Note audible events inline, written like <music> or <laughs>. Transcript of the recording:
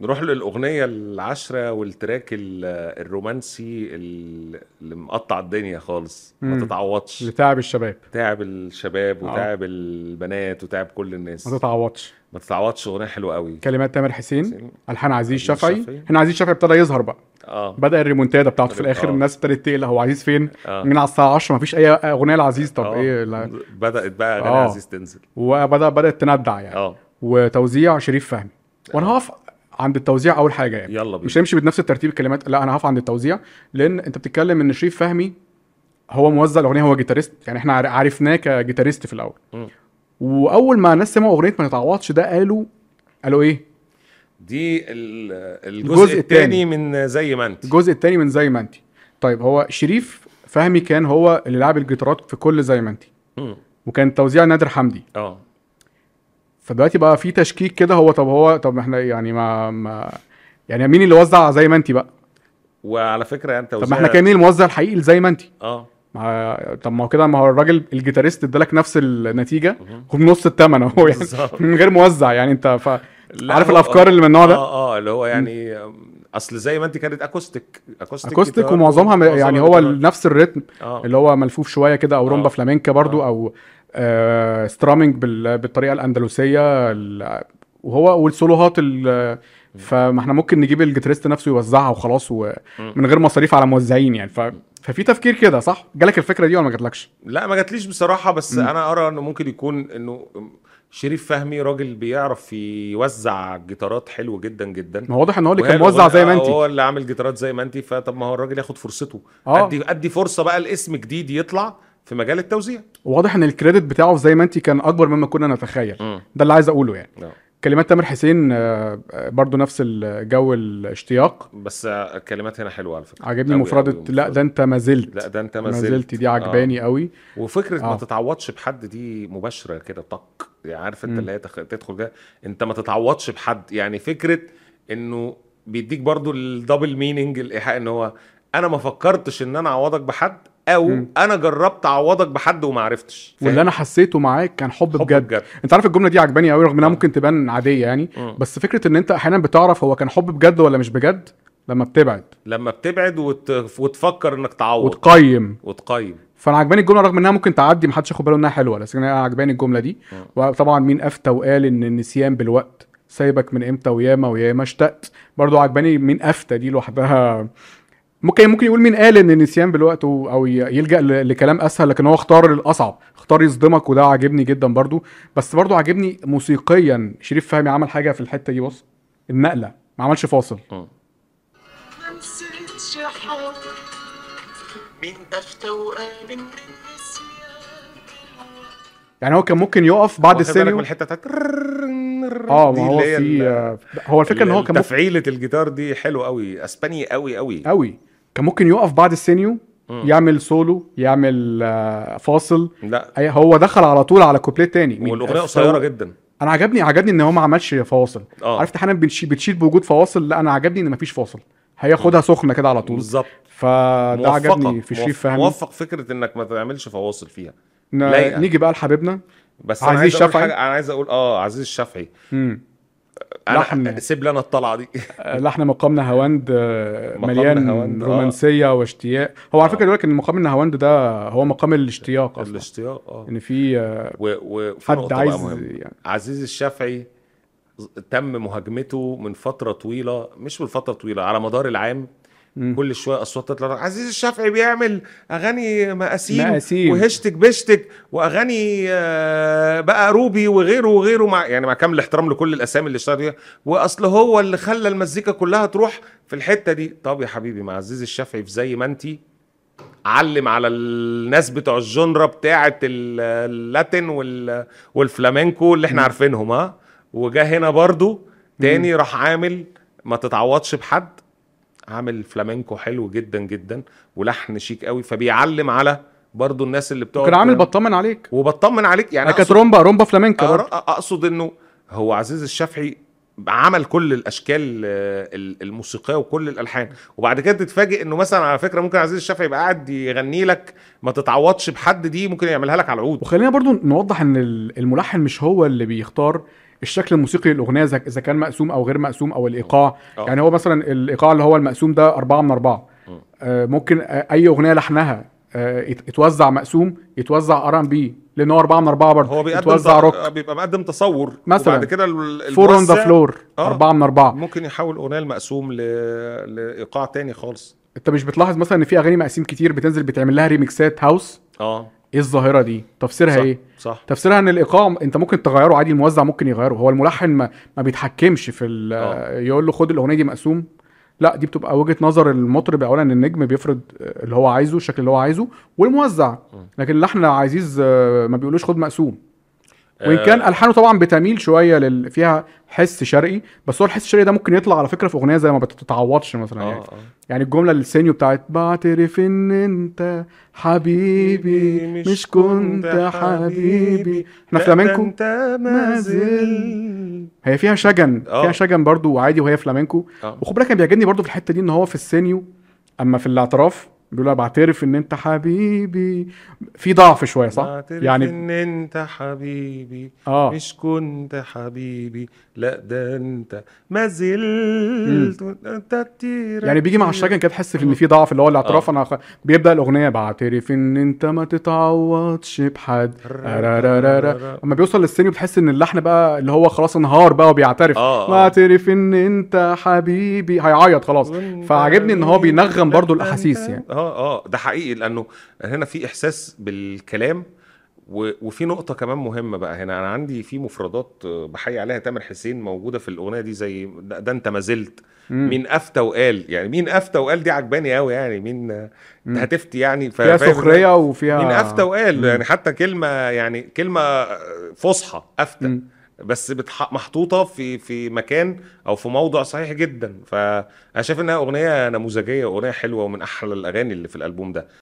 نروح للأغنية العشرة والتراك ال- الرومانسي ال- اللي مقطع الدنيا خالص. ما. تتعوضش. لتعب الشباب. تعب الشباب آه. وتعب البنات وتعب كل الناس. ما تتعوضش. ما تتعوضش أغنية حلوة قوي. كلمات تامر حسين ألحان عزيز عزيز شفعي. هنا عزيز شفعي ابتدى يظهر بقى. آه. بدأ الريمونتادا بتاعته في آه. الآخر الناس ابتدت تقلق هو عزيز فين؟ آه. من على الساعة 10 مفيش أي أغنية لعزيز. طب آه. إيه لا. بدأت بقى أغاني آه. عزيز تنزل. وبدا بدأت تندع يعني. آه. وتوزيع شريف فهمي. وأنا هقف عند التوزيع أول حاجة يعني. يلا بينا. مش هنمشي بنفس الترتيب الكلمات. لا أنا هقف عند التوزيع لأن أنت بتتكلم إن شريف فهمي هو موزع الأغنية هو جيتاريست يعني إحنا عرفناه كجيتاريست في الأول. مم. وأول ما الناس سمعوا أغنية ما تتعوضش ده قالوا قالوا إيه؟ دي ال- الجزء الجزء التاني. الثاني من زي ما أنت. الجزء الثاني من زي ما أنت. طيب هو شريف فهمي كان هو اللي لعب الجيتارات في كل زي ما أنت. وكان توزيع نادر حمدي. آه. فدلوقتي بقى في تشكيك كده هو طب هو طب إحنا يعني ما, ما يعني مين اللي وزع زي ما انت بقى وعلى فكرة انت طب ما إحنا كان مين الموزع الحقيقي لزي ما انت آه ما طب ما هو كده ما هو الراجل ال guitarist ادالك نفس النتيجة. وبنص الثمن اهو يعني. <laughs> من غير موزع يعني انت ف... عارف الأفكار اللي من النوع ده آه آه اللي هو يعني أصل زي ما انت كانت acoustic acoustic acoustic ومعظمها يعني هو. نفس الريتم آه اللي هو ملفوف شوية كده أو رومبا آه. فلامينكا برضو آه. أو آه strumming بال... بالطريقة الأندلسية ال... وهو والسولوهات ال... فما إحنا ممكن نجيب ال guitarist نفسه يوزعها وخلاص ومن غير مصاريف على موزعين يعني. ف... ففي تفكير كده صح؟ جالك الفكرة دي ولا ما جاتلكش؟ لا ما جاتليش بصراحة بس مم. أنا أرى إنه ممكن يكون إنه شريف فهمي راجل بيعرف يوزع جيتارات حلو جدا جدا. ما واضح إن هو اللي كان موزع زي ما آه، انت هو اللي عامل جيتارات زي ما انت فطب ما هو الراجل ياخد فرصته. آه. ادي أدي فرصة بقى لاسم جديد يطلع في مجال التوزيع. واضح إن الكريدت بتاعه زي ما أنت كان أكبر مما كنا نتخيل. ده اللي عايز أقوله يعني. آه. كلمات تامر حسين آه، آه، برضو نفس الجو الاشتياق. بس الكلمات هنا حلوة على فكرة. عجبني مفردة لا ده أنت ما زلت. لا ده أنت ما ما زلت. زلت. دي عجباني قوي. وفكرة آه. ما تتعوضش بحد دي مباشرة كده طق. يعني عارف أنت مم. اللي هي. تدخل كده أنت ما تتعوضش بحد. يعني فكرة إنه بيديك برضو الدبل ميننج الإيحاء إن هو أنا ما فكرتش إن أنا أعوضك بحد. أو مم. أنا جربت أعوضك بحد وما عرفتش؟ واللي أنا حسيته معاك كان حب, حب بجد. بجد أنت عارف الجملة دي عجباني قوي رغم إنها آه. ممكن تبان عادية يعني مم. بس فكرة إن أنت أحيانا بتعرف هو كان حب بجد ولا مش بجد لما بتبعد لما بتبعد وت... وتفكر إنك تعوض وتقيم وتقيم فأنا عجباني الجملة رغم إنها ممكن تعدي محدش ياخد باله إنها حلوة بس أنا عجباني الجملة دي مم. وطبعا مين أفتى وقال إن النسيان بالوقت سايبك من إمتى وياما وياما اشتقت برضو عجباني مين أفتى دي لوحدها ممكن ممكن يقول مين قال إن النسيان بالوقت أو يلجأ لكلام أسهل لكن هو اختار الأصعب اختار يصدمك وده عاجبني جدا برضو. بس برضو عاجبني موسيقيا. شريف فهمي عمل حاجة في الحتة دي بص النقلة ما عملش فاصل. النسيان يعني هو كان ممكن يقف بعد من الحتة بتاعت آه ما هو في آه، هو الفكرة إن هو كان ممكن تفعيلة الجيتار دي حلو قوي أسباني قوي قوي قوي كان ممكن يقف بعد السينيو مم. يعمل سولو يعمل آه، فاصل. لا. هو دخل على طول على كوبليه تاني. والأغنية قصيرة جدا. أنا عجبني عجبني إن هو ما عملش فواصل آه. عرفت أحيانا بنشي- بتشيل بوجود فواصل لا أنا عجبني إن مفيش فاصل. هياخدها سخنة كده على طول. بالظبط. فده. عجبني في شريف فهمي موفق فكرة إنك ما تعملش فواصل فيها. ن- لايقة. نيجي بقى لحبيبنا. بس عزيز الشافعي؟ أنا عايز أقول آه عزيز الشافعي لحن. سيب لي أنا الطلعة دي لحن مقام نهاوند آه، مليان نهاوند، آه. رومانسية واشتياق هو على آه. فكرة يقول لك إن مقام النهاوند ده هو مقام الاشتياق أصلا الاشتياق آه إن في آه، حد عايز. يعني عزيز الشافعي تم مهاجمته من فترة طويلة مش من فترة طويلة على مدار العام مم. كل شوية أصوات تطلع. عزيز الشافعي بيعمل أغاني مقاسيم مقاسيم. وهشتك بشتك وأغاني آه، بقى روبي وغيره وغيره مع يعني مع كامل الاحترام لكل الأسامي اللي اشتغل فيها. وأصل هو اللي خلى المزيكا كلها تروح في الحتة دي. طب يا حبيبي مع عزيز الشافعي في زي ما انتي علم على الناس بتوع الجنرا بتاعه ال- اللاتين وال- والفلامينكو اللي إحنا عارفينهم ها؟ وجا هنا برضو تاني راح عامل ما تتعوضش بحد. عامل فلامينكو حلو جدا جدا ولحن شيك قوي فبيعلم على برضو الناس اللي بتقعد كان عامل بطمن عليك. وبطمن عليك يعني كانت رومبا رومبا فلامينكا أقصد إنه هو عزيز الشافعي عمل كل الأشكال آه، ال- الموسيقية وكل الألحان. وبعد كده تتفاجئ إنه مثلا على فكرة ممكن عزيز الشافعي يبقى قاعد يغني لك ما تتعوضش بحد دي ممكن يعملها لك على العود. وخلينا برضو نوضح إن ال- الملحن مش هو اللي بيختار الشكل الموسيقي للأغنية اذا كان مقسوم أو غير مقسوم أو الإيقاع. آه. يعني هو مثلا الإيقاع اللي هو المقسوم ده أربعة من أربعة. مم. آه، ممكن آه، أي أغنية لحنها آه، يت- يتوزع مقسوم يتوزع R&B. لأن هو أربعة من أربعة برضه. هو بيقدم يتوزع ت- روك بيبقى مقدم تصور مثلاً. وبعد كده four on the floor. آه. أربعة من أربعة. ممكن يحول أغنية المقسوم ل... لإيقاع تاني خالص. أنت مش بتلاحظ مثلا إن في أغاني مقاسيم كتير بتنزل بتعمل لها ريميكسات house آه. إيه الظاهرة دي؟ تفسيرها صح إيه؟ صح. تفسيرها إن الإيقاع أنت ممكن تغيره عادي الموزع ممكن يغيره. هو الملحن ما, ما بيتحكمش في ال- آه. يقول له خد الأغنية دي مقسوم. لا دي بتبقى وجهة نظر المطرب اولا النجم بيفرض اللي هو عايزه الشكل اللي هو عايزه والموزع. لكن اللحن عزيز آه، ما بيقولوش خد مقسوم. وإن آه. كان ألحانه طبعا بتميل شوية لل... فيها حس شرقي بس هو الحس الشرقي ده ممكن يطلع على فكرة في أغنية زي ما بتتعوضش مثلا. يعني آه. يعني الجملة السينيو بتاعت بعترف إن أنت حبيبي مش كنت حبيبي. إحنا ما ما زلت. هي فيها شجن آه. فيها شجن برضو عادي وهي فلامينكو آه. وخد بالك كان بيعجبني برضو في الحتة دي إن هو في السينيو أما في الاعتراف بيقول أنا بعترف إن أنت حبيبي. في ضعف شوية صح؟ بعترف يعني إن أنت حبيبي. آه. مش كنت حبيبي. لا ده أنت ما زلت. يعني بيجي مع الشجن كده تحس في إن في ضعف اللي هو الاعتراف. آه. أنا خ... بيبدأ الأغنية بعترف إن أنت ما تتعوضش بحد. أما بيوصل للسينيو بتحس إن اللحن بقى اللي هو خلاص انهار بقى وبيعترف. آه، آه. بعترف إن أنت حبيبي. هيعيط خلاص. فعجبني إن هو بينغم برضو الأحاسيس يعني. آه آه ده حقيقي لأنه هنا في إحساس بالكلام و- وفي نقطة كمان مهمة بقى هنا أنا عندي في مفردات بحيي عليها تامر حسين موجودة في الأغنية دي زي ده, ده أنت ما زلت. مين أفتى وقال يعني مين أفتى وقال دي عجباني قوي يعني مين. أنت هتفتي يعني فيها سخرية وفيها مين أفتى وقال. يعني حتى كلمة يعني كلمة فصحى أفتى مم. بس. محطوطة في في مكان أو في موضع صحيح جدا فأنا شايف إنها أغنية نموذجية وأغنية حلوة ومن أحلى الأغاني اللي في الألبوم ده